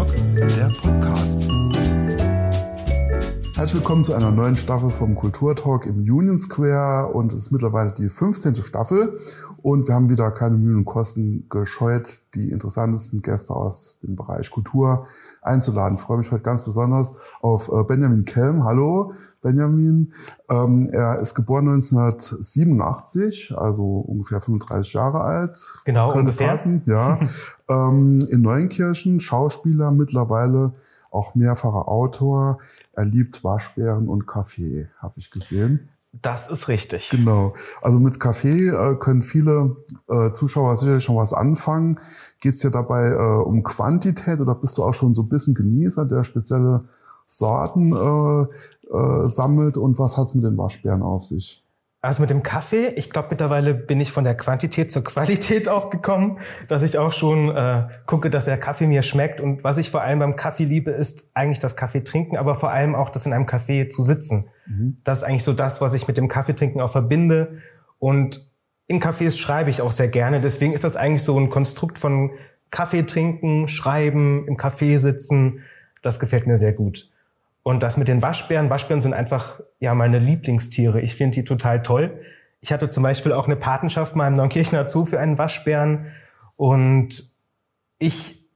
Kulturtalk, der Podcast. Herzlich willkommen zu einer neuen Staffel vom Kulturtalk im Union Square und es ist mittlerweile die 15. Staffel und wir haben wieder keine Mühen und Kosten gescheut, die interessantesten Gäste aus dem Bereich Kultur einzuladen. Ich freue mich heute ganz besonders auf äh, Benjamin Kelm. Hallo. Benjamin. Ähm, er ist geboren 1987, also ungefähr 35 Jahre alt. Genau, ungefähr. Passen, ja. ähm, in Neunkirchen, Schauspieler, mittlerweile auch mehrfacher Autor. Er liebt Waschbären und Kaffee, habe ich gesehen. Das ist richtig. Genau. Also mit Kaffee äh, können viele äh, Zuschauer sicherlich schon was anfangen. Geht es dir dabei äh, um Quantität oder bist du auch schon so ein bisschen Genießer, der spezielle Sorten äh, äh, sammelt und was hat's mit den Waschbären auf sich? Also mit dem Kaffee, ich glaube mittlerweile bin ich von der Quantität zur Qualität auch gekommen, dass ich auch schon äh, gucke, dass der Kaffee mir schmeckt. Und was ich vor allem beim Kaffee liebe, ist eigentlich das Kaffee trinken, aber vor allem auch das in einem Kaffee zu sitzen. Mhm. Das ist eigentlich so das, was ich mit dem Kaffeetrinken auch verbinde. Und in Cafés schreibe ich auch sehr gerne. Deswegen ist das eigentlich so ein Konstrukt von Kaffee trinken, schreiben, im Café sitzen. Das gefällt mir sehr gut. Und das mit den Waschbären, Waschbären sind einfach ja meine Lieblingstiere. Ich finde die total toll. Ich hatte zum Beispiel auch eine Patenschaft mal im Neunkirchener Zoo für einen Waschbären. Und ich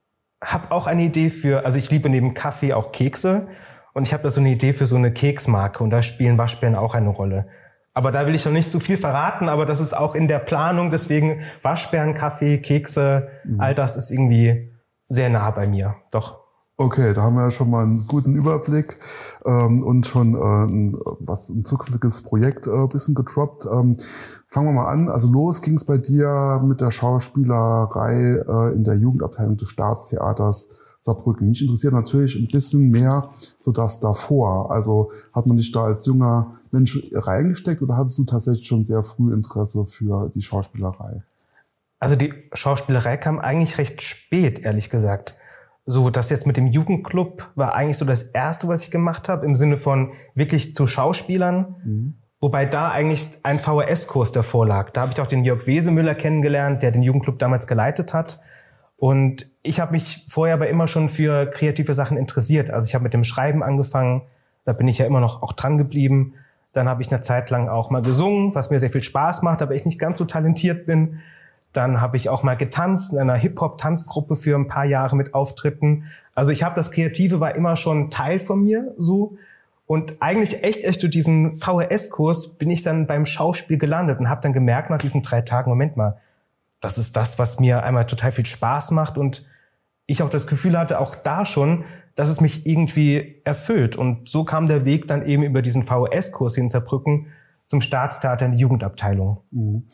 habe auch eine Idee für, also ich liebe neben Kaffee auch Kekse. Und ich habe da so eine Idee für so eine Keksmarke. Und da spielen Waschbären auch eine Rolle. Aber da will ich noch nicht so viel verraten, aber das ist auch in der Planung. Deswegen Waschbären, Kaffee, Kekse, mhm. all das ist irgendwie sehr nah bei mir. Doch. Okay, da haben wir ja schon mal einen guten Überblick ähm, und schon äh, ein, was ein zukünftiges Projekt äh, bisschen gedroppt. Ähm, fangen wir mal an. Also los ging es bei dir mit der Schauspielerei äh, in der Jugendabteilung des Staatstheaters Saarbrücken. Mich interessiert natürlich ein bisschen mehr so das davor. Also hat man dich da als junger Mensch reingesteckt oder hattest du tatsächlich schon sehr früh Interesse für die Schauspielerei? Also die Schauspielerei kam eigentlich recht spät, ehrlich gesagt. So, das jetzt mit dem Jugendclub war eigentlich so das erste, was ich gemacht habe, im Sinne von wirklich zu Schauspielern. Mhm. Wobei da eigentlich ein VHS-Kurs davor lag. Da habe ich auch den Jörg Wesemüller kennengelernt, der den Jugendclub damals geleitet hat. Und ich habe mich vorher aber immer schon für kreative Sachen interessiert. Also ich habe mit dem Schreiben angefangen, da bin ich ja immer noch auch dran geblieben. Dann habe ich eine Zeit lang auch mal gesungen, was mir sehr viel Spaß macht, aber ich nicht ganz so talentiert bin. Dann habe ich auch mal getanzt in einer Hip-Hop-Tanzgruppe für ein paar Jahre mit Auftritten. Also ich habe das Kreative war immer schon Teil von mir so. Und eigentlich echt, echt durch diesen VHS-Kurs bin ich dann beim Schauspiel gelandet und habe dann gemerkt nach diesen drei Tagen, Moment mal, das ist das, was mir einmal total viel Spaß macht und ich auch das Gefühl hatte, auch da schon, dass es mich irgendwie erfüllt. Und so kam der Weg dann eben über diesen VHS-Kurs in Zerbrücken, zum Staatstheater in die Jugendabteilung. Mhm.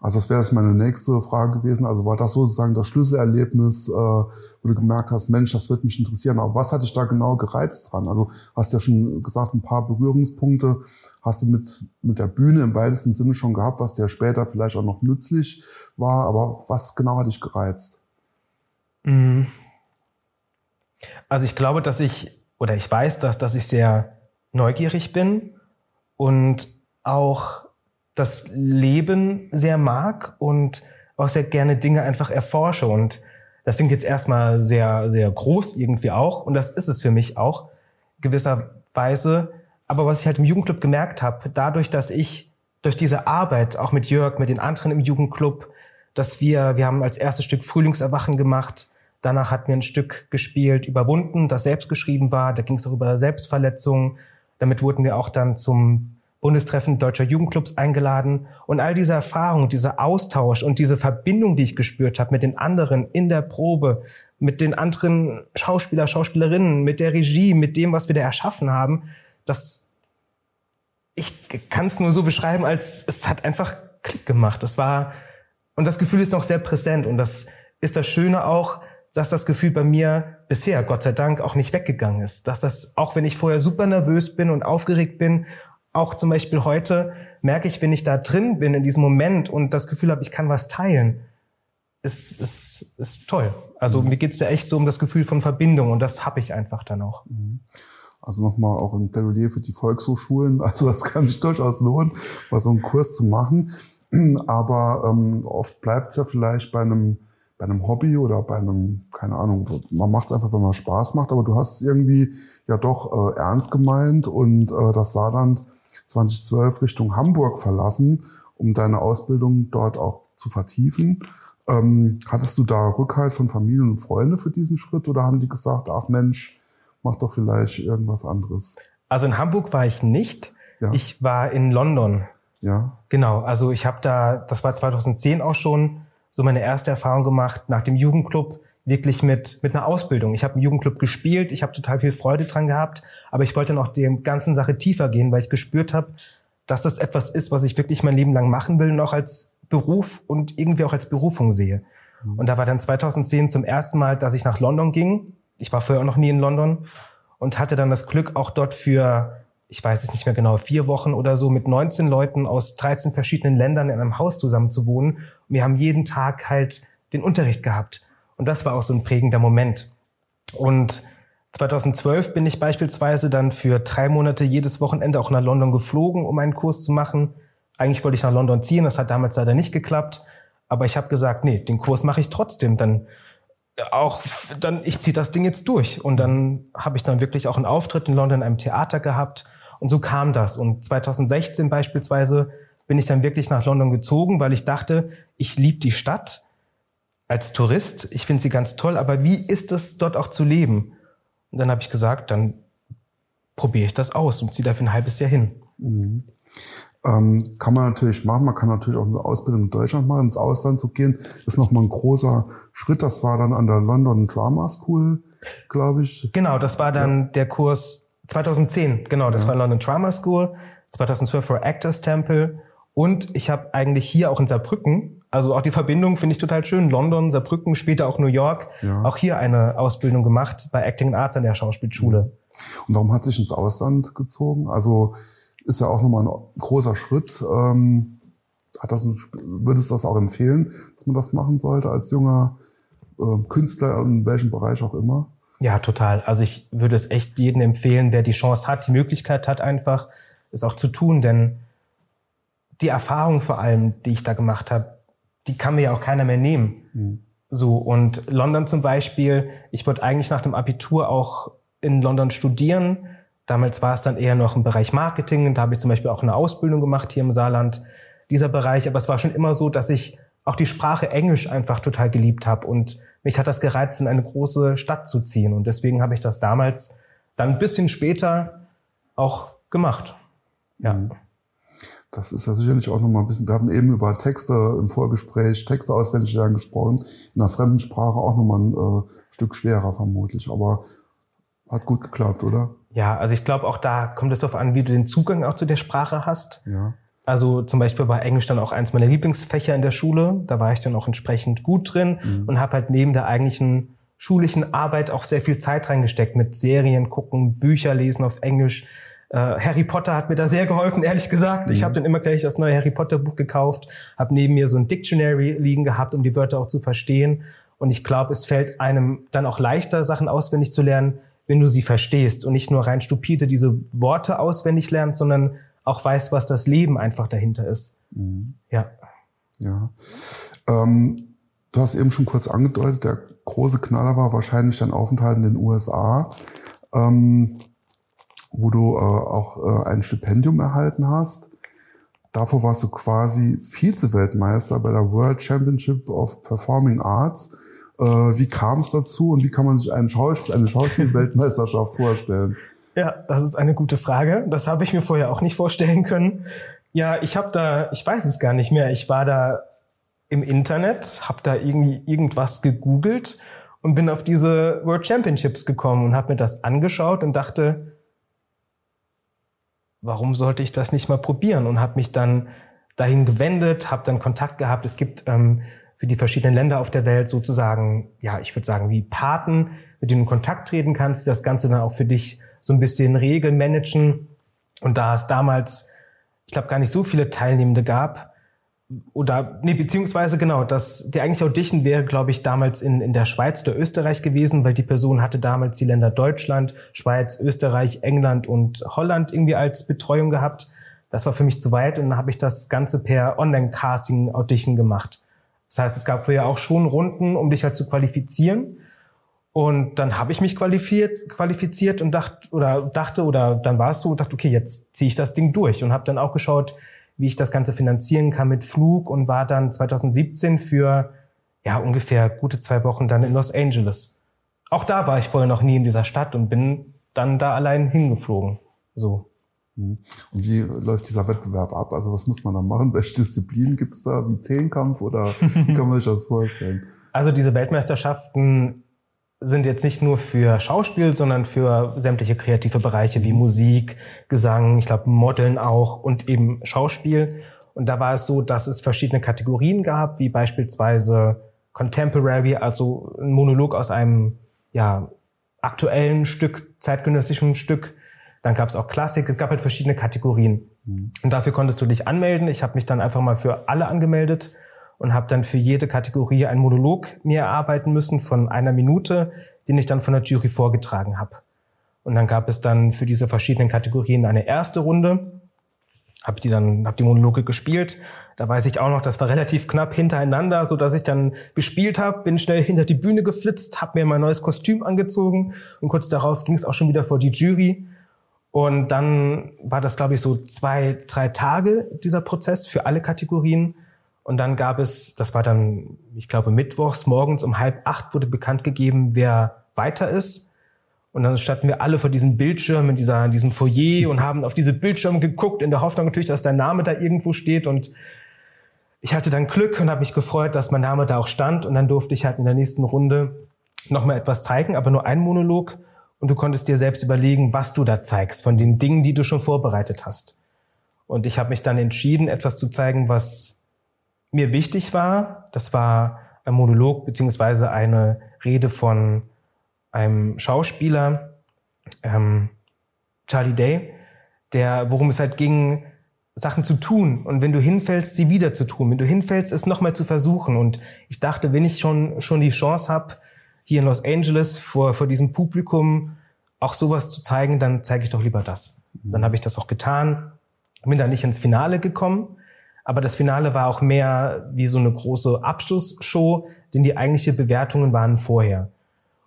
Also das wäre jetzt meine nächste Frage gewesen. Also war das sozusagen das Schlüsselerlebnis, äh, wo du gemerkt hast, Mensch, das wird mich interessieren. Aber was hat dich da genau gereizt dran? Also hast ja schon gesagt, ein paar Berührungspunkte hast du mit, mit der Bühne im weitesten Sinne schon gehabt, was dir später vielleicht auch noch nützlich war. Aber was genau hat dich gereizt? Mhm. Also ich glaube, dass ich, oder ich weiß, dass, dass ich sehr neugierig bin und auch das Leben sehr mag und auch sehr gerne Dinge einfach erforsche. Und das klingt jetzt erstmal sehr, sehr groß irgendwie auch. Und das ist es für mich auch gewisserweise. Aber was ich halt im Jugendclub gemerkt habe, dadurch, dass ich durch diese Arbeit, auch mit Jörg, mit den anderen im Jugendclub, dass wir, wir haben als erstes Stück Frühlingserwachen gemacht. Danach hatten wir ein Stück gespielt, Überwunden, das selbst geschrieben war. Da ging es auch über Selbstverletzungen. Damit wurden wir auch dann zum Bundestreffen deutscher Jugendclubs eingeladen und all diese Erfahrung, dieser Austausch und diese Verbindung, die ich gespürt habe mit den anderen in der Probe, mit den anderen Schauspieler, Schauspielerinnen, mit der Regie, mit dem, was wir da erschaffen haben, das ich kann es nur so beschreiben, als es hat einfach Klick gemacht. Das war und das Gefühl ist noch sehr präsent und das ist das Schöne auch, dass das Gefühl bei mir bisher, Gott sei Dank, auch nicht weggegangen ist. Dass das, auch wenn ich vorher super nervös bin und aufgeregt bin auch zum Beispiel heute merke ich, wenn ich da drin bin in diesem Moment und das Gefühl habe, ich kann was teilen, ist, ist, ist toll. Also mhm. mir geht's ja echt so um das Gefühl von Verbindung und das habe ich einfach dann auch. Mhm. Also nochmal auch ein Plädoyer für die Volkshochschulen. Also das kann sich durchaus lohnen, mal so einen Kurs zu machen. Aber ähm, oft bleibt es ja vielleicht bei einem bei einem Hobby oder bei einem, keine Ahnung, man macht es einfach, wenn man Spaß macht, aber du hast es irgendwie ja doch äh, ernst gemeint und äh, das Saarland 2012 Richtung Hamburg verlassen, um deine Ausbildung dort auch zu vertiefen. Ähm, hattest du da Rückhalt von Familie und Freunde für diesen Schritt oder haben die gesagt, ach Mensch, mach doch vielleicht irgendwas anderes? Also in Hamburg war ich nicht. Ja. Ich war in London. Ja. Genau. Also ich habe da, das war 2010 auch schon, so meine erste Erfahrung gemacht nach dem Jugendclub wirklich mit mit einer Ausbildung. Ich habe im Jugendclub gespielt, ich habe total viel Freude dran gehabt, aber ich wollte noch der ganzen Sache tiefer gehen, weil ich gespürt habe, dass das etwas ist, was ich wirklich mein Leben lang machen will, noch als Beruf und irgendwie auch als Berufung sehe. Mhm. Und da war dann 2010 zum ersten Mal, dass ich nach London ging. Ich war vorher auch noch nie in London und hatte dann das Glück, auch dort für ich weiß es nicht mehr genau, vier Wochen oder so mit 19 Leuten aus 13 verschiedenen Ländern in einem Haus zusammen zu wohnen. Und wir haben jeden Tag halt den Unterricht gehabt. Und das war auch so ein prägender Moment. Und 2012 bin ich beispielsweise dann für drei Monate jedes Wochenende auch nach London geflogen, um einen Kurs zu machen. Eigentlich wollte ich nach London ziehen, das hat damals leider nicht geklappt. Aber ich habe gesagt, nee, den Kurs mache ich trotzdem. Dann auch dann ich ziehe das Ding jetzt durch und dann habe ich dann wirklich auch einen Auftritt in London in einem Theater gehabt und so kam das. Und 2016 beispielsweise bin ich dann wirklich nach London gezogen, weil ich dachte, ich liebe die Stadt als Tourist, ich finde sie ganz toll, aber wie ist es dort auch zu leben? Und dann habe ich gesagt, dann probiere ich das aus und ziehe dafür ein halbes Jahr hin. Mhm. Ähm, kann man natürlich machen. Man kann natürlich auch eine Ausbildung in Deutschland machen, ins Ausland zu gehen. Das ist nochmal ein großer Schritt. Das war dann an der London Drama School, glaube ich. Genau, das war dann ja. der Kurs 2010, genau, das ja. war London Drama School, 2012 for Actors Temple und ich habe eigentlich hier auch in Saarbrücken, also auch die Verbindung finde ich total schön, London, Saarbrücken, später auch New York, ja. auch hier eine Ausbildung gemacht bei Acting Arts an der Schauspielschule. Und warum hat sich ins Ausland gezogen? Also ist ja auch nochmal ein großer Schritt. Ähm, hat das, würdest du das auch empfehlen, dass man das machen sollte als junger äh, Künstler, in welchem Bereich auch immer? Ja, total. Also ich würde es echt jedem empfehlen, wer die Chance hat, die Möglichkeit hat, einfach es auch zu tun, denn die Erfahrung vor allem, die ich da gemacht habe, die kann mir ja auch keiner mehr nehmen. Mhm. So und London zum Beispiel. Ich wollte eigentlich nach dem Abitur auch in London studieren. Damals war es dann eher noch im Bereich Marketing. Da habe ich zum Beispiel auch eine Ausbildung gemacht hier im Saarland. Dieser Bereich. Aber es war schon immer so, dass ich auch die Sprache Englisch einfach total geliebt habe und mich hat das gereizt, in eine große Stadt zu ziehen. Und deswegen habe ich das damals dann ein bisschen später auch gemacht. Ja. Mhm. Das ist ja sicherlich auch nochmal ein bisschen, wir haben eben über Texte im Vorgespräch, Texte auswendig lernen gesprochen, in einer fremden Sprache auch nochmal ein äh, Stück schwerer vermutlich, aber hat gut geklappt, oder? Ja, also ich glaube auch da kommt es darauf an, wie du den Zugang auch zu der Sprache hast. Ja. Also zum Beispiel war Englisch dann auch eins meiner Lieblingsfächer in der Schule. Da war ich dann auch entsprechend gut drin mhm. und habe halt neben der eigentlichen schulischen Arbeit auch sehr viel Zeit reingesteckt mit Serien gucken, Bücher lesen auf Englisch. Äh, Harry Potter hat mir da sehr geholfen, ehrlich gesagt. Mhm. Ich habe dann immer gleich das neue Harry Potter Buch gekauft, habe neben mir so ein Dictionary liegen gehabt, um die Wörter auch zu verstehen. Und ich glaube, es fällt einem dann auch leichter, Sachen auswendig zu lernen, wenn du sie verstehst und nicht nur rein stupide diese Worte auswendig lernst, sondern auch weiß, was das Leben einfach dahinter ist. Mhm. Ja. Ja. Ähm, du hast eben schon kurz angedeutet, der große Knaller war wahrscheinlich dein Aufenthalt in den USA, ähm, wo du äh, auch äh, ein Stipendium erhalten hast. Davor warst du quasi Vize-Weltmeister bei der World Championship of Performing Arts. Äh, wie kam es dazu und wie kann man sich einen Schauspiel, eine Schauspielweltmeisterschaft vorstellen? Ja, das ist eine gute Frage. Das habe ich mir vorher auch nicht vorstellen können. Ja, ich habe da, ich weiß es gar nicht mehr. Ich war da im Internet, habe da irgendwie irgendwas gegoogelt und bin auf diese World Championships gekommen und habe mir das angeschaut und dachte, warum sollte ich das nicht mal probieren? Und habe mich dann dahin gewendet, habe dann Kontakt gehabt. Es gibt ähm, für die verschiedenen Länder auf der Welt sozusagen, ja, ich würde sagen, wie Paten, mit denen du in Kontakt treten kannst, die das Ganze dann auch für dich so ein bisschen Regeln managen. Und da es damals, ich glaube, gar nicht so viele Teilnehmende gab, oder nee, beziehungsweise genau, dass der eigentliche Audition wäre, glaube ich, damals in, in der Schweiz oder Österreich gewesen, weil die Person hatte damals die Länder Deutschland, Schweiz, Österreich, England und Holland irgendwie als Betreuung gehabt. Das war für mich zu weit und dann habe ich das Ganze per Online-Casting-Audition gemacht. Das heißt, es gab vorher auch schon Runden, um dich halt zu qualifizieren. Und dann habe ich mich qualifiziert, qualifiziert und dachte oder dachte oder dann war es so und dachte, okay, jetzt ziehe ich das Ding durch und habe dann auch geschaut, wie ich das Ganze finanzieren kann mit Flug und war dann 2017 für ja ungefähr gute zwei Wochen dann in Los Angeles. Auch da war ich vorher noch nie in dieser Stadt und bin dann da allein hingeflogen. So. Mhm. Und wie läuft dieser Wettbewerb ab? Also was muss man da machen? Welche Disziplinen gibt's da? Wie Zehnkampf oder wie kann man sich das vorstellen? Also diese Weltmeisterschaften sind jetzt nicht nur für Schauspiel, sondern für sämtliche kreative Bereiche wie Musik, Gesang, ich glaube Modeln auch und eben Schauspiel. Und da war es so, dass es verschiedene Kategorien gab, wie beispielsweise Contemporary, also ein Monolog aus einem ja, aktuellen Stück, zeitgenössischen Stück. Dann gab es auch Klassik. Es gab halt verschiedene Kategorien. Mhm. Und dafür konntest du dich anmelden. Ich habe mich dann einfach mal für alle angemeldet und habe dann für jede Kategorie einen Monolog mir erarbeiten müssen von einer Minute, den ich dann von der Jury vorgetragen habe. Und dann gab es dann für diese verschiedenen Kategorien eine erste Runde. Hab die dann, hab die Monologe gespielt. Da weiß ich auch noch, das war relativ knapp hintereinander, so dass ich dann gespielt habe, bin schnell hinter die Bühne geflitzt, habe mir mein neues Kostüm angezogen und kurz darauf ging es auch schon wieder vor die Jury. Und dann war das, glaube ich, so zwei, drei Tage dieser Prozess für alle Kategorien. Und dann gab es, das war dann, ich glaube, mittwochs morgens um halb acht wurde bekannt gegeben, wer weiter ist. Und dann standen wir alle vor diesem Bildschirm in, dieser, in diesem Foyer und haben auf diese Bildschirme geguckt, in der Hoffnung natürlich, dass dein Name da irgendwo steht. Und ich hatte dann Glück und habe mich gefreut, dass mein Name da auch stand. Und dann durfte ich halt in der nächsten Runde nochmal etwas zeigen, aber nur einen Monolog. Und du konntest dir selbst überlegen, was du da zeigst, von den Dingen, die du schon vorbereitet hast. Und ich habe mich dann entschieden, etwas zu zeigen, was mir wichtig war. Das war ein Monolog beziehungsweise eine Rede von einem Schauspieler, ähm, Charlie Day, der, worum es halt ging, Sachen zu tun und wenn du hinfällst, sie wieder zu tun. Wenn du hinfällst, es nochmal zu versuchen. Und ich dachte, wenn ich schon, schon die Chance habe, hier in Los Angeles vor, vor diesem Publikum auch sowas zu zeigen, dann zeige ich doch lieber das. Dann habe ich das auch getan. Bin da nicht ins Finale gekommen, aber das Finale war auch mehr wie so eine große Abschlussshow, denn die eigentliche Bewertungen waren vorher.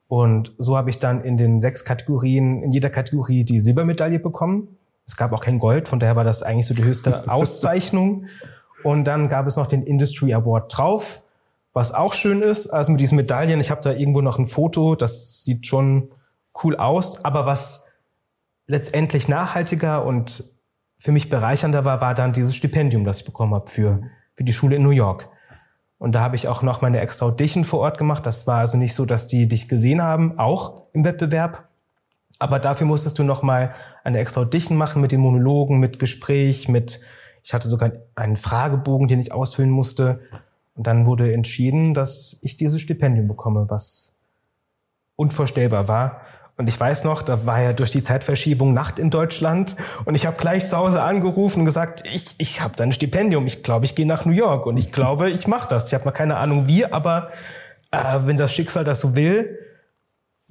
Und so habe ich dann in den sechs Kategorien, in jeder Kategorie die Silbermedaille bekommen. Es gab auch kein Gold, von daher war das eigentlich so die höchste Auszeichnung. Und dann gab es noch den Industry Award drauf, was auch schön ist. Also mit diesen Medaillen, ich habe da irgendwo noch ein Foto, das sieht schon cool aus. Aber was letztendlich nachhaltiger und für mich bereichernder war, war dann dieses Stipendium, das ich bekommen habe für, für die Schule in New York. Und da habe ich auch noch meine extra Audition vor Ort gemacht. Das war also nicht so, dass die dich gesehen haben, auch im Wettbewerb. Aber dafür musstest du noch mal eine extra Audition machen mit den Monologen, mit Gespräch, mit, ich hatte sogar einen Fragebogen, den ich ausfüllen musste. Und dann wurde entschieden, dass ich dieses Stipendium bekomme, was unvorstellbar war. Und ich weiß noch, da war ja durch die Zeitverschiebung Nacht in Deutschland und ich habe gleich zu Hause angerufen und gesagt, ich, ich habe da ein Stipendium, ich glaube, ich gehe nach New York und ich glaube, ich mache das. Ich habe mal keine Ahnung wie, aber äh, wenn das Schicksal das so will,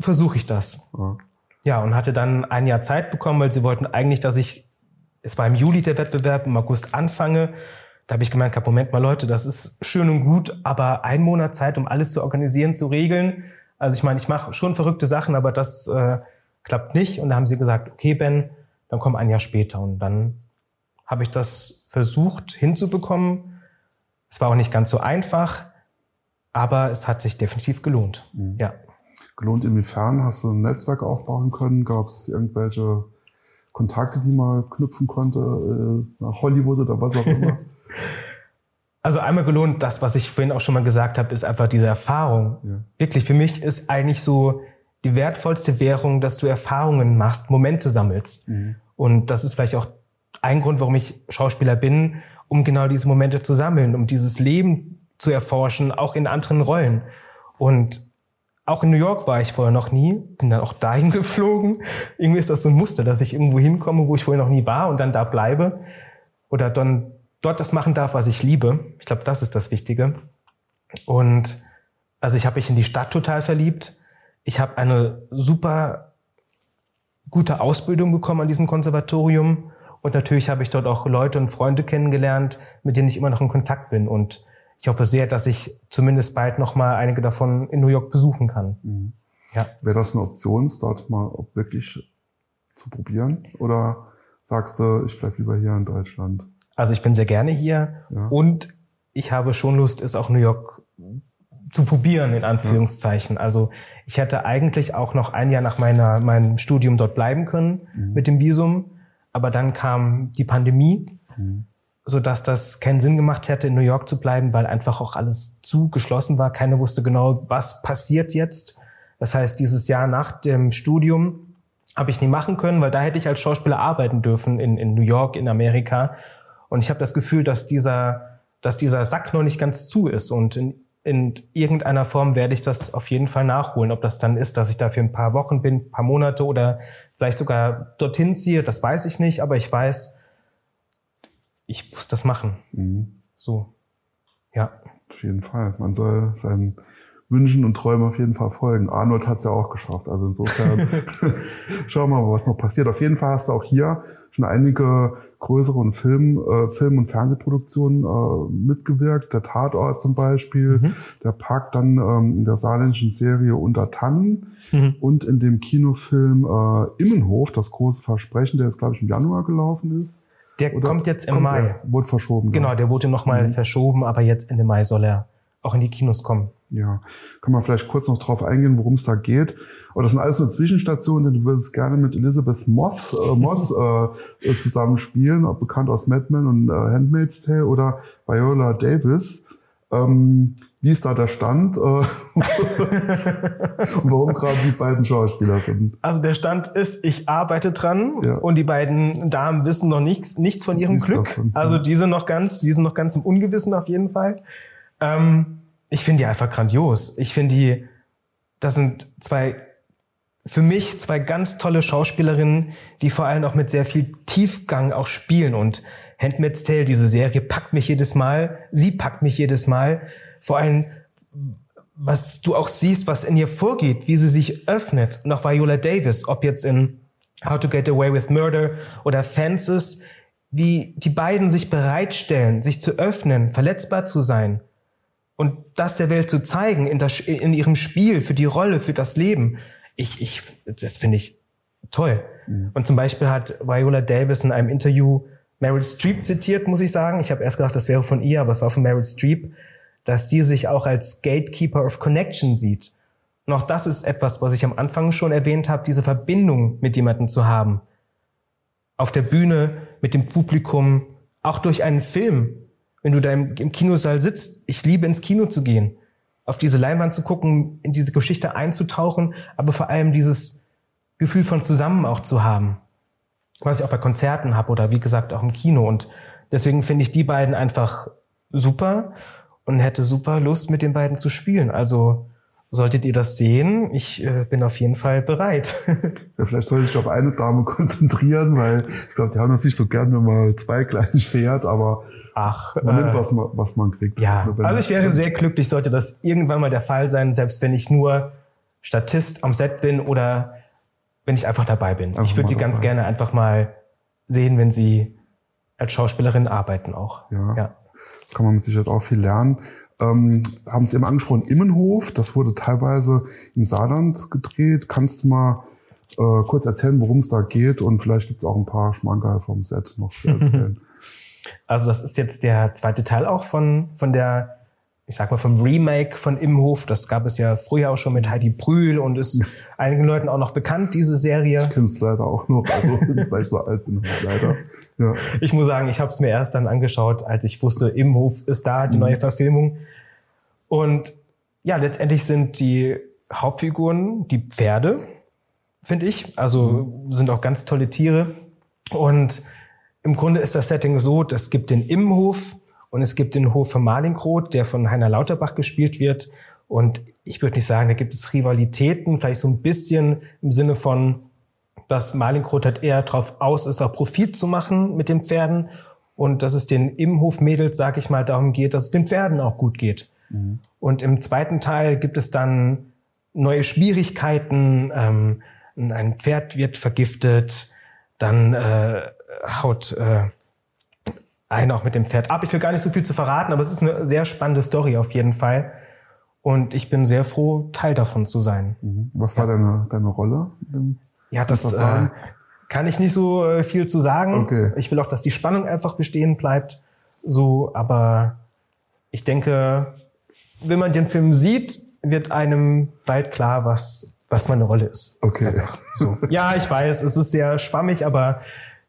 versuche ich das. Ja. ja, und hatte dann ein Jahr Zeit bekommen, weil sie wollten eigentlich, dass ich, es war im Juli der Wettbewerb, im August anfange. Da habe ich gemeint, Moment mal Leute, das ist schön und gut, aber ein Monat Zeit, um alles zu organisieren, zu regeln, also ich meine, ich mache schon verrückte Sachen, aber das äh, klappt nicht. Und da haben sie gesagt, okay, Ben, dann komm ein Jahr später. Und dann habe ich das versucht hinzubekommen. Es war auch nicht ganz so einfach, aber es hat sich definitiv gelohnt. Mhm. Ja. Gelohnt inwiefern? Hast du ein Netzwerk aufbauen können? Gab es irgendwelche Kontakte, die man knüpfen konnte äh, nach Hollywood oder was auch immer? Also einmal gelohnt, das, was ich vorhin auch schon mal gesagt habe, ist einfach diese Erfahrung. Ja. Wirklich, für mich ist eigentlich so die wertvollste Währung, dass du Erfahrungen machst, Momente sammelst. Mhm. Und das ist vielleicht auch ein Grund, warum ich Schauspieler bin, um genau diese Momente zu sammeln, um dieses Leben zu erforschen, auch in anderen Rollen. Und auch in New York war ich vorher noch nie, bin dann auch dahin geflogen. Irgendwie ist das so ein Muster, dass ich irgendwo hinkomme, wo ich vorher noch nie war und dann da bleibe. Oder dann dort das machen darf, was ich liebe. Ich glaube, das ist das Wichtige. Und also ich habe mich in die Stadt total verliebt. Ich habe eine super gute Ausbildung bekommen an diesem Konservatorium. Und natürlich habe ich dort auch Leute und Freunde kennengelernt, mit denen ich immer noch in Kontakt bin. Und ich hoffe sehr, dass ich zumindest bald noch mal einige davon in New York besuchen kann. Mhm. Ja. Wäre das eine Option, dort mal wirklich zu probieren? Oder sagst du, ich bleib lieber hier in Deutschland? Also ich bin sehr gerne hier ja. und ich habe schon Lust, es auch New York zu probieren, in Anführungszeichen. Ja. Also ich hätte eigentlich auch noch ein Jahr nach meiner, meinem Studium dort bleiben können mhm. mit dem Visum. Aber dann kam die Pandemie, mhm. so dass das keinen Sinn gemacht hätte, in New York zu bleiben, weil einfach auch alles zu geschlossen war. Keiner wusste genau, was passiert jetzt. Das heißt, dieses Jahr nach dem Studium habe ich nie machen können, weil da hätte ich als Schauspieler arbeiten dürfen in, in New York, in Amerika. Und ich habe das Gefühl, dass dieser, dass dieser Sack noch nicht ganz zu ist. Und in in irgendeiner Form werde ich das auf jeden Fall nachholen. Ob das dann ist, dass ich da für ein paar Wochen bin, ein paar Monate oder vielleicht sogar dorthin ziehe, das weiß ich nicht, aber ich weiß, ich muss das machen. Mhm. So. Ja. Auf jeden Fall. Man soll seinen Wünschen und Träumen auf jeden Fall folgen. Arnold hat es ja auch geschafft. Also insofern schauen wir mal, was noch passiert. Auf jeden Fall hast du auch hier schon einige größeren Film, äh, Film- und Fernsehproduktionen äh, mitgewirkt. Der Tatort zum Beispiel, mhm. der Park dann ähm, in der saarländischen Serie Unter Tannen mhm. und in dem Kinofilm äh, Immenhof, das große Versprechen, der jetzt, glaube ich, im Januar gelaufen ist. Der Oder kommt jetzt im kommt Mai. Erst, wurde verschoben. Genau, der wurde nochmal mhm. verschoben, aber jetzt Ende Mai soll er auch in die Kinos kommen. Ja, kann man vielleicht kurz noch drauf eingehen, worum es da geht. Aber das sind alles nur Zwischenstationen, denn du würdest gerne mit Elizabeth Moss, äh, Moss äh, zusammen spielen, bekannt aus Mad Men und äh, Handmaid's Tale oder Viola Davis. Ähm, wie ist da der Stand? Äh, und warum gerade die beiden Schauspielerinnen? Also der Stand ist, ich arbeite dran ja. und die beiden Damen wissen noch nichts, nichts von ihrem nichts Glück. Davon, also die sind noch ganz, die sind noch ganz im Ungewissen auf jeden Fall. Ähm, ich finde die einfach grandios. Ich finde die, das sind zwei, für mich zwei ganz tolle Schauspielerinnen, die vor allem auch mit sehr viel Tiefgang auch spielen. Und Handmaid's Tale, diese Serie, packt mich jedes Mal. Sie packt mich jedes Mal. Vor allem, was du auch siehst, was in ihr vorgeht, wie sie sich öffnet. Und auch Viola Davis, ob jetzt in How to Get Away with Murder oder Fences, wie die beiden sich bereitstellen, sich zu öffnen, verletzbar zu sein und das der Welt zu zeigen in, das, in ihrem Spiel, für die Rolle, für das Leben, ich, ich, das finde ich toll. Mhm. Und zum Beispiel hat Viola Davis in einem Interview Meryl Streep zitiert, muss ich sagen. Ich habe erst gedacht, das wäre von ihr, aber es war von Meryl Streep, dass sie sich auch als Gatekeeper of Connection sieht. Und auch das ist etwas, was ich am Anfang schon erwähnt habe, diese Verbindung mit jemandem zu haben. Auf der Bühne, mit dem Publikum, auch durch einen Film, wenn du da im, im Kinosaal sitzt. Ich liebe ins Kino zu gehen, auf diese Leinwand zu gucken, in diese Geschichte einzutauchen, aber vor allem dieses Gefühl von zusammen auch zu haben, was ich auch bei Konzerten habe oder wie gesagt auch im Kino. Und deswegen finde ich die beiden einfach super und hätte super Lust, mit den beiden zu spielen. Also Solltet ihr das sehen, ich äh, bin auf jeden Fall bereit. ja, vielleicht sollte ich auf eine Dame konzentrieren, weil ich glaube, die haben das nicht so gern, wenn man zwei gleich fährt, aber Ach, man äh, nimmt, was man, was man kriegt. Ja, also ich wäre sehr glücklich, sollte das irgendwann mal der Fall sein, selbst wenn ich nur Statist am Set bin oder wenn ich einfach dabei bin. Einfach ich würde sie ganz dabei. gerne einfach mal sehen, wenn sie als Schauspielerin arbeiten auch. Ja. ja. Kann man mit Sicherheit auch viel lernen ähm, haben Sie eben angesprochen, Immenhof, das wurde teilweise im Saarland gedreht. Kannst du mal äh, kurz erzählen, worum es da geht und vielleicht gibt es auch ein paar Schmankerl vom Set noch zu erzählen. Also das ist jetzt der zweite Teil auch von, von der, ich sag mal, vom Remake von Immenhof. Das gab es ja früher auch schon mit Heidi Brühl und ist einigen Leuten auch noch bekannt, diese Serie. Ich kenne es leider auch noch, also weil ich so alt bin, leider. Ja. Ich muss sagen, ich habe es mir erst dann angeschaut, als ich wusste, im Hof ist da die mhm. neue Verfilmung. Und ja, letztendlich sind die Hauptfiguren die Pferde, finde ich. Also mhm. sind auch ganz tolle Tiere. Und im Grunde ist das Setting so, es gibt den Immenhof und es gibt den Hof von Malingroth, der von Heiner Lauterbach gespielt wird. Und ich würde nicht sagen, da gibt es Rivalitäten, vielleicht so ein bisschen im Sinne von, dass Malingrot halt eher darauf aus ist, auch Profit zu machen mit den Pferden und dass es den Immenhof-Mädels, sag ich mal, darum geht, dass es den Pferden auch gut geht. Mhm. Und im zweiten Teil gibt es dann neue Schwierigkeiten. Ähm, ein Pferd wird vergiftet, dann äh, haut äh, eine auch mit dem Pferd ab. Ich will gar nicht so viel zu verraten, aber es ist eine sehr spannende Story auf jeden Fall. Und ich bin sehr froh, Teil davon zu sein. Mhm. Was war deine, deine Rolle? Ja, das äh, kann ich nicht so äh, viel zu sagen. Okay. Ich will auch, dass die Spannung einfach bestehen bleibt. So, aber ich denke, wenn man den Film sieht, wird einem bald klar, was, was meine Rolle ist. Okay. so. Ja, ich weiß, es ist sehr schwammig, aber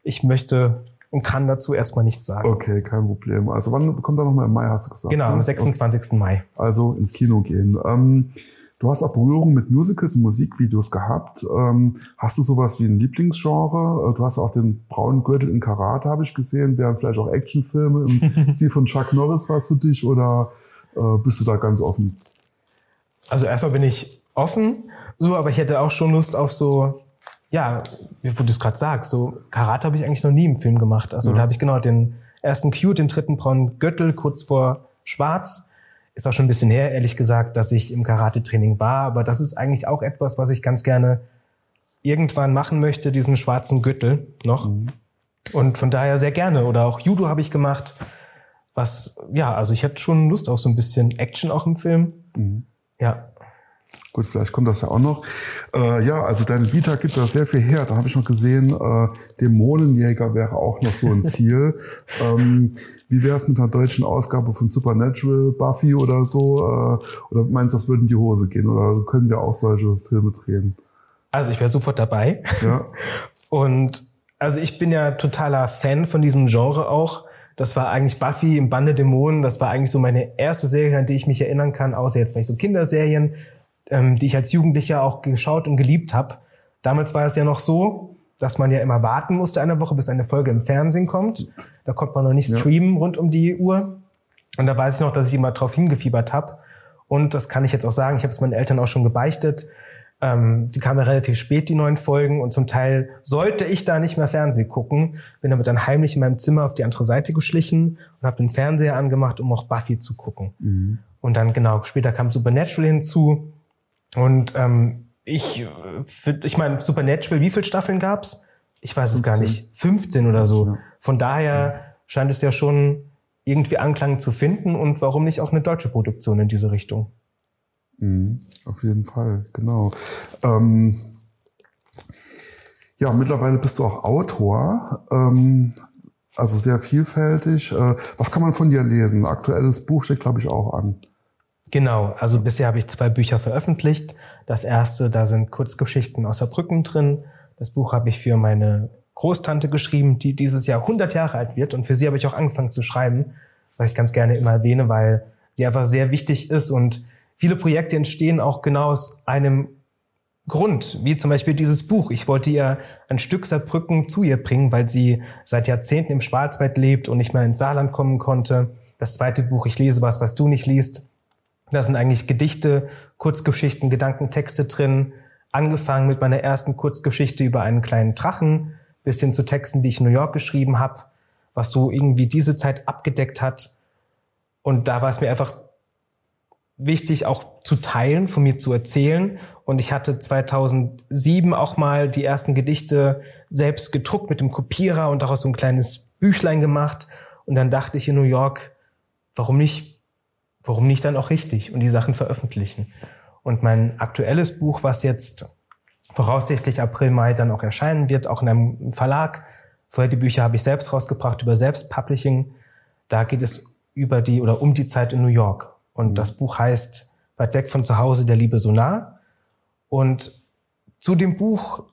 ich möchte und kann dazu erstmal nichts sagen. Okay, kein Problem. Also wann kommt er nochmal im Mai, hast du gesagt? Genau, am 26. Ne? Mai. Also ins Kino gehen. Ähm, du hast auch Berührung mit Musicals und Musikvideos gehabt. Ähm, hast du sowas wie ein Lieblingsgenre? Äh, du hast auch den braunen Gürtel in Karate, habe ich gesehen. Wären vielleicht auch Actionfilme im Stil von Chuck Norris was für dich oder äh, bist du da ganz offen? Also erstmal bin ich offen, so, aber ich hätte auch schon Lust auf so ja, wo du es gerade sagst, so Karate habe ich eigentlich noch nie im Film gemacht. Also ja. da habe ich genau den ersten Q, den dritten braunen Gürtel kurz vor Schwarz. Ist auch schon ein bisschen her, ehrlich gesagt, dass ich im Karate-Training war. Aber das ist eigentlich auch etwas, was ich ganz gerne irgendwann machen möchte, diesen schwarzen Gürtel noch. Mhm. Und von daher sehr gerne. Oder auch Judo habe ich gemacht. Was, ja, also ich hätte schon Lust auf so ein bisschen Action auch im Film. Mhm. Ja. Gut, vielleicht kommt das ja auch noch. Äh, ja, also deine Vita gibt da sehr viel her. Da habe ich noch gesehen, äh, Dämonenjäger wäre auch noch so ein Ziel. ähm, wie wäre es mit einer deutschen Ausgabe von Supernatural, Buffy oder so? Äh, oder meinst du, das würde in die Hose gehen? Oder können wir auch solche Filme drehen? Also ich wäre sofort dabei. Ja. Und also ich bin ja totaler Fan von diesem Genre auch. Das war eigentlich Buffy im Bande Dämonen. Das war eigentlich so meine erste Serie, an die ich mich erinnern kann, außer jetzt vielleicht so Kinderserien ähm, die ich als Jugendlicher auch geschaut und geliebt habe. Damals war es ja noch so, dass man ja immer warten musste eine Woche, bis eine Folge im Fernsehen kommt. Da konnte man noch nicht streamen ja. rund um die Uhr. Und da weiß ich noch, dass ich immer drauf hingefiebert habe. Und das kann ich jetzt auch sagen, ich habe es meinen Eltern auch schon gebeichtet. Ähm, die kamen ja relativ spät, die neuen Folgen. Und zum Teil sollte ich da nicht mehr Fernsehen gucken. Bin damit dann heimlich in meinem Zimmer auf die andere Seite geschlichen und habe den Fernseher angemacht, um auch Buffy zu gucken. Mhm. Und dann, genau, später kam Supernatural hinzu. Und ähm, ich, ich meine, Supernatural, wie viele Staffeln gab's? Ich weiß 15. es gar nicht. 15 oder so. Ja. Von daher scheint es ja schon irgendwie Anklang zu finden und warum nicht auch eine deutsche Produktion in diese Richtung? Mhm, auf jeden Fall, genau. Ähm, ja, mittlerweile bist du auch Autor, ähm, also sehr vielfältig. Äh, was kann man von dir lesen? Aktuelles Buch steht, glaube ich, auch an. Genau, also bisher habe ich zwei Bücher veröffentlicht. Das erste, da sind Kurzgeschichten aus Saarbrücken drin. Das Buch habe ich für meine Großtante geschrieben, die dieses Jahr 100 Jahre alt wird. Und für sie habe ich auch angefangen zu schreiben, was ich ganz gerne immer erwähne, weil sie einfach sehr wichtig ist. Und viele Projekte entstehen auch genau aus einem Grund, wie zum Beispiel dieses Buch. Ich wollte ihr ein Stück Saarbrücken zu ihr bringen, weil sie seit Jahrzehnten im Schwarzwald lebt und nicht mehr ins Saarland kommen konnte. Das zweite Buch, Ich lese was, was du nicht liest, da sind eigentlich Gedichte, Kurzgeschichten, Gedankentexte drin. Angefangen mit meiner ersten Kurzgeschichte über einen kleinen Drachen, bis hin zu Texten, die ich in New York geschrieben habe, was so irgendwie diese Zeit abgedeckt hat. Und da war es mir einfach wichtig, auch zu teilen, von mir zu erzählen. Und ich hatte 2007 auch mal die ersten Gedichte selbst gedruckt mit dem Kopierer und daraus so ein kleines Büchlein gemacht. Und dann dachte ich in New York, warum nicht warum nicht dann auch richtig und die Sachen veröffentlichen? Und mein aktuelles Buch, was jetzt voraussichtlich April, Mai dann auch erscheinen wird, auch in einem Verlag. Vorher die Bücher habe ich selbst rausgebracht über Selbstpublishing. Da geht es über die oder um die Zeit in New York. Und mhm. das Buch heißt Weit weg von zu Hause, der Liebe so nah. Und zu dem Buch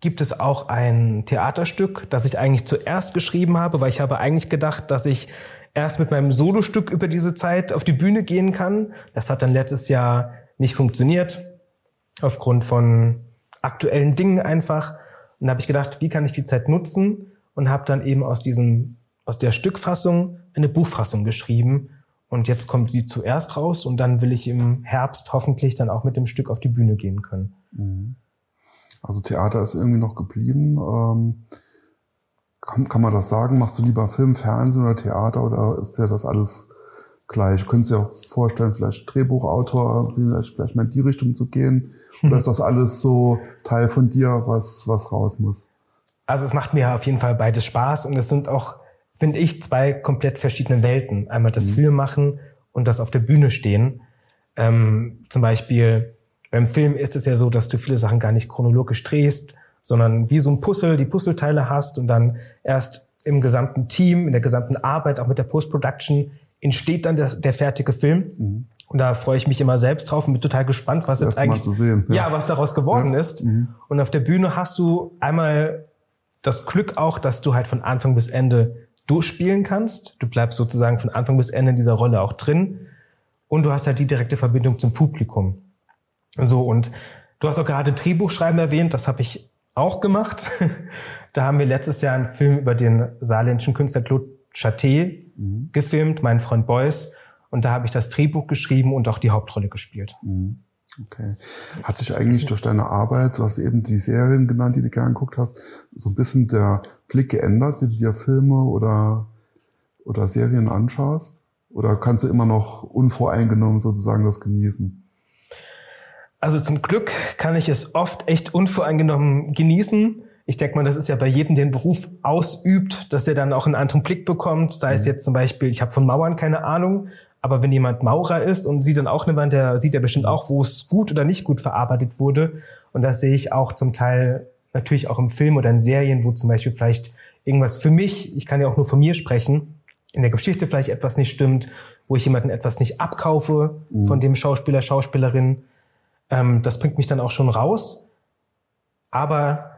gibt es auch ein Theaterstück, das ich eigentlich zuerst geschrieben habe, weil ich habe eigentlich gedacht, dass ich erst mit meinem Solostück über diese Zeit auf die Bühne gehen kann. Das hat dann letztes Jahr nicht funktioniert, aufgrund von aktuellen Dingen einfach. Und habe ich gedacht, wie kann ich die Zeit nutzen? Und habe dann eben aus diesem, aus der Stückfassung eine Buchfassung geschrieben. Und jetzt kommt sie zuerst raus und dann will ich im Herbst hoffentlich dann auch mit dem Stück auf die Bühne gehen können. Mhm. Also Theater ist irgendwie noch geblieben. Ähm kann, kann man das sagen? Machst du lieber Film, Fernsehen oder Theater oder ist dir das alles gleich? Könntest du dir auch vorstellen, vielleicht Drehbuchautor, vielleicht, vielleicht mal in die Richtung zu gehen? Oder ist das alles so Teil von dir, was, was raus muss? Also es macht mir auf jeden Fall beides Spaß und es sind auch finde ich, zwei komplett verschiedene Welten. Einmal das mhm. Film machen und das auf der Bühne stehen. Ähm, zum Beispiel beim Film ist es ja so, dass du viele Sachen gar nicht chronologisch drehst, sondern wie so ein Puzzle, die Puzzleteile hast und dann erst im gesamten Team, in der gesamten Arbeit, auch mit der Post-Production, entsteht dann der, der fertige Film. Mhm. Und da freue ich mich immer selbst drauf und bin total gespannt, was das jetzt eigentlich, sehen, ja. ja. was daraus geworden ja. ist. Mhm. Und auf der Bühne hast du einmal das Glück auch, dass du halt von Anfang bis Ende durchspielen kannst. Du bleibst sozusagen von Anfang bis Ende in dieser Rolle auch drin. Und du hast halt die direkte Verbindung zum Publikum. So, und du hast auch gerade Drehbuchschreiben erwähnt, das habe ich auch gemacht. da haben wir letztes Jahr einen Film über den saarländischen Künstler Claude Chaté mhm. gefilmt, mein Freund Beuys. Und da habe ich das Drehbuch geschrieben und auch die Hauptrolle gespielt. Mhm. Okay. Hat sich eigentlich durch deine Arbeit, du hast eben die Serien genannt, die du gerne geguckt hast, so ein bisschen der Blick geändert, wie du dir Filme oder, oder Serien anschaust? Oder kannst du immer noch unvoreingenommen sozusagen das genießen? Also zum Glück kann ich es oft echt unvoreingenommen genießen. Ich denke mal, das ist ja bei jedem, der den Beruf ausübt, dass er dann auch einen anderen Blick bekommt. Sei es mhm. jetzt zum Beispiel, ich habe von Mauern keine Ahnung, aber wenn jemand Maurer ist und sieht dann auch eine Wand, der sieht ja bestimmt auch, wo es gut oder nicht gut verarbeitet wurde. Und das sehe ich auch zum Teil natürlich auch im Film oder in Serien, wo zum Beispiel vielleicht irgendwas für mich, ich kann ja auch nur von mir sprechen, in der Geschichte vielleicht etwas nicht stimmt, wo ich jemanden etwas nicht abkaufe mhm. von dem Schauspieler, Schauspielerin. Ähm, das bringt mich dann auch schon raus. Aber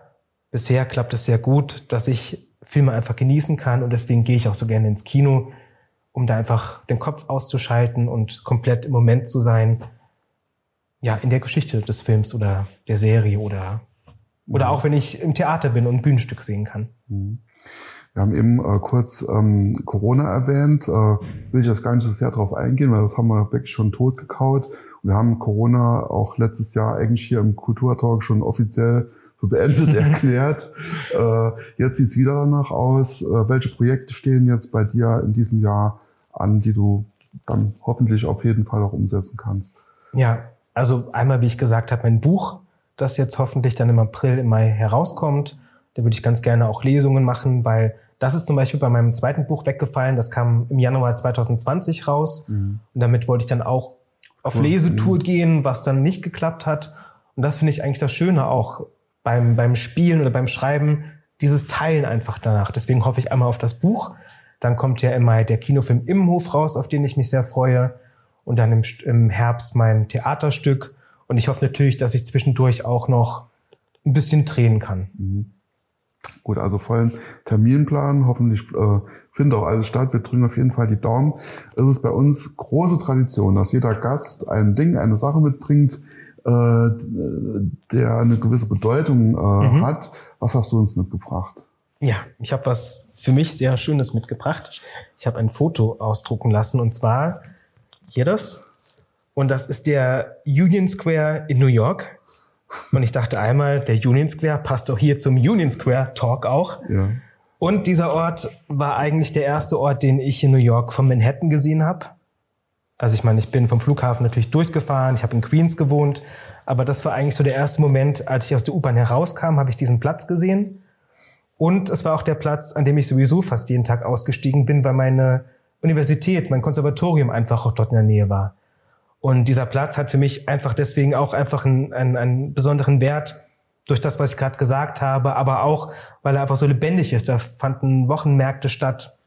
bisher klappt es sehr gut, dass ich Filme einfach genießen kann und deswegen gehe ich auch so gerne ins Kino, um da einfach den Kopf auszuschalten und komplett im Moment zu sein. Ja, in der Geschichte des Films oder der Serie oder, oder mhm. auch wenn ich im Theater bin und ein Bühnenstück sehen kann. Mhm. Wir haben eben äh, kurz ähm, Corona erwähnt. Äh, will ich jetzt gar nicht so sehr darauf eingehen, weil das haben wir wirklich schon tot gekaut. Wir haben Corona auch letztes Jahr eigentlich hier im Kulturtalk schon offiziell für beendet erklärt. äh, jetzt sieht's wieder danach aus. Äh, welche Projekte stehen jetzt bei dir in diesem Jahr an, die du dann hoffentlich auf jeden Fall auch umsetzen kannst? Ja, also einmal, wie ich gesagt habe, mein Buch, das jetzt hoffentlich dann im April, im Mai herauskommt. Da würde ich ganz gerne auch Lesungen machen, weil das ist zum Beispiel bei meinem zweiten Buch weggefallen. Das kam im Januar 2020 raus. Mhm. Und damit wollte ich dann auch auf Lesetour mhm. gehen, was dann nicht geklappt hat. Und das finde ich eigentlich das Schöne auch beim, beim Spielen oder beim Schreiben, dieses Teilen einfach danach. Deswegen hoffe ich einmal auf das Buch. Dann kommt ja im Mai der Kinofilm Immenhof raus, auf den ich mich sehr freue. Und dann im, im Herbst mein Theaterstück. Und ich hoffe natürlich, dass ich zwischendurch auch noch ein bisschen drehen kann. Mhm. Gut, also vollen Terminplan. Hoffentlich äh, findet auch alles statt. Wir drücken auf jeden Fall die Daumen. Es ist bei uns große Tradition, dass jeder Gast ein Ding, eine Sache mitbringt, äh, der eine gewisse Bedeutung äh, mhm. hat. Was hast du uns mitgebracht? Ja, ich habe was für mich sehr Schönes mitgebracht. Ich habe ein Foto ausdrucken lassen und zwar hier das. Und das ist der Union Square in New York. Und ich dachte einmal, der Union Square passt doch hier zum Union Square Talk auch. Ja. Und dieser Ort war eigentlich der erste Ort, den ich in New York von Manhattan gesehen habe. Also ich meine, ich bin vom Flughafen natürlich durchgefahren, ich habe in Queens gewohnt, aber das war eigentlich so der erste Moment, als ich aus der U-Bahn herauskam, habe ich diesen Platz gesehen. Und es war auch der Platz, an dem ich sowieso fast jeden Tag ausgestiegen bin, weil meine Universität, mein Konservatorium einfach auch dort in der Nähe war. Und dieser Platz hat für mich einfach deswegen auch einfach einen, einen, einen besonderen Wert durch das, was ich gerade gesagt habe, aber auch, weil er einfach so lebendig ist. Da fanden Wochenmärkte statt,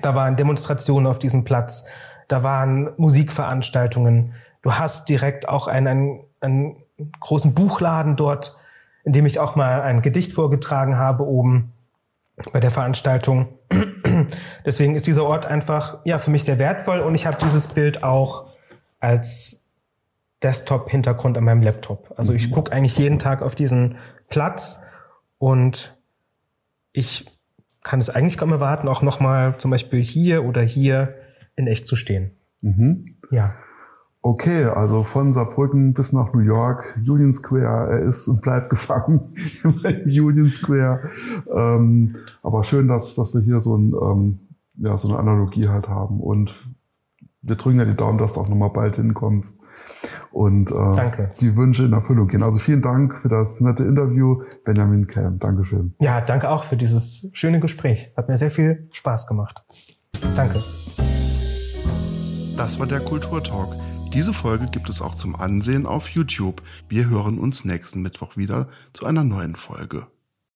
da waren Demonstrationen auf diesem Platz, da waren Musikveranstaltungen. Du hast direkt auch einen, einen, einen großen Buchladen dort, in dem ich auch mal ein Gedicht vorgetragen habe oben bei der Veranstaltung. Deswegen ist dieser Ort einfach ja für mich sehr wertvoll und ich habe dieses Bild auch als Desktop-Hintergrund an meinem Laptop. Also ich mhm. gucke eigentlich jeden Tag auf diesen Platz und ich kann es eigentlich kaum erwarten, auch nochmal zum Beispiel hier oder hier in echt zu stehen. Mhm. Ja. Okay, also von Saarbrücken bis nach New York, Union Square, er ist und bleibt gefangen im Union Square. Ähm, aber schön, dass, dass wir hier so, ein, ähm, ja, so eine Analogie halt haben. Und wir drücken ja die Daumen, dass du auch nochmal bald hinkommst und äh, Danke. die Wünsche in Erfüllung gehen. Also vielen Dank für das nette Interview, Benjamin Kern. Dankeschön. Ja, danke auch für dieses schöne Gespräch. Hat mir sehr viel Spaß gemacht. Danke. Das war der Kulturtalk. Diese Folge gibt es auch zum Ansehen auf YouTube. Wir hören uns nächsten Mittwoch wieder zu einer neuen Folge.